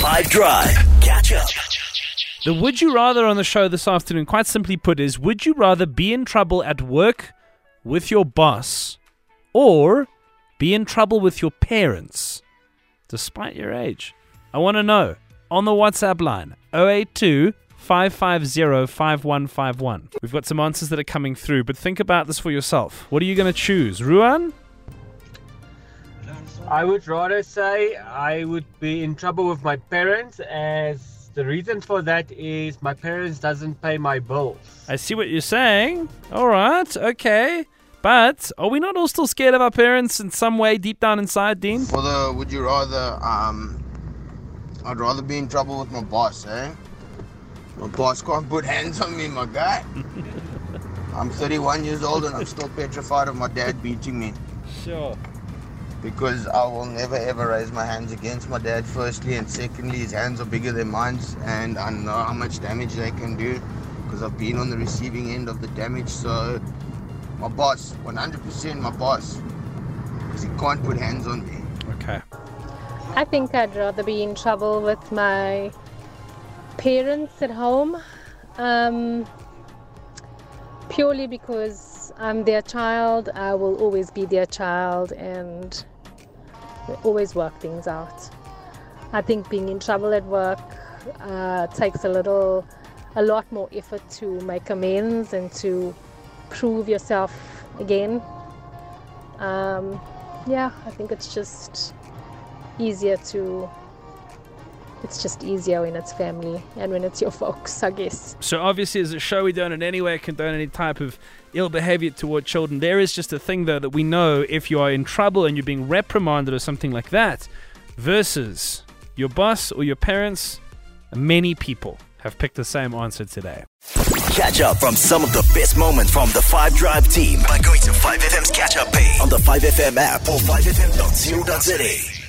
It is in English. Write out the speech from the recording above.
5 Drive. Catch up. The would you rather on the show this afternoon, quite simply put, is would you rather be in trouble at work with your boss or be in trouble with your parents despite your age? I want to know on the WhatsApp line 082 550 5151. We've got some answers that are coming through, but think about this for yourself. What are you going to choose? Ruan? I would rather say I would be in trouble with my parents as the reason for that is my parents doesn't pay my bills. I see what you're saying. All right, okay. But are we not all still scared of our parents in some way deep down inside, Dean? For the would you rather, um, I'd rather be in trouble with my boss, eh? My boss can't put hands on me, my guy. I'm 31 years old and I'm still petrified of my dad beating me Sure. Because I will never ever raise my hands against my dad, firstly, and secondly, his hands are bigger than mine, and I know how much damage they can do because I've been on the receiving end of the damage. So, my boss, 100% my boss, because he can't put hands on me. Okay. I think I'd rather be in trouble with my parents at home, um, purely because I'm their child. I will always be their child, and we always work things out. I think being in trouble at work uh, takes a little, a lot more effort to make amends and to prove yourself again. Um, yeah, I think it's just easier to it's just easier when it's family and when it's your folks, I guess. So obviously, as a show, we don't in any way condone any type of ill behavior toward children. There is just a thing, though, that we know if you are in trouble and you're being reprimanded or something like that, versus your boss or your parents, many people have picked the same answer today. Catch up from some of the best moments from the 5 Drive team by going to 5FM's catch up page on the 5FM app or 5FM.co.za.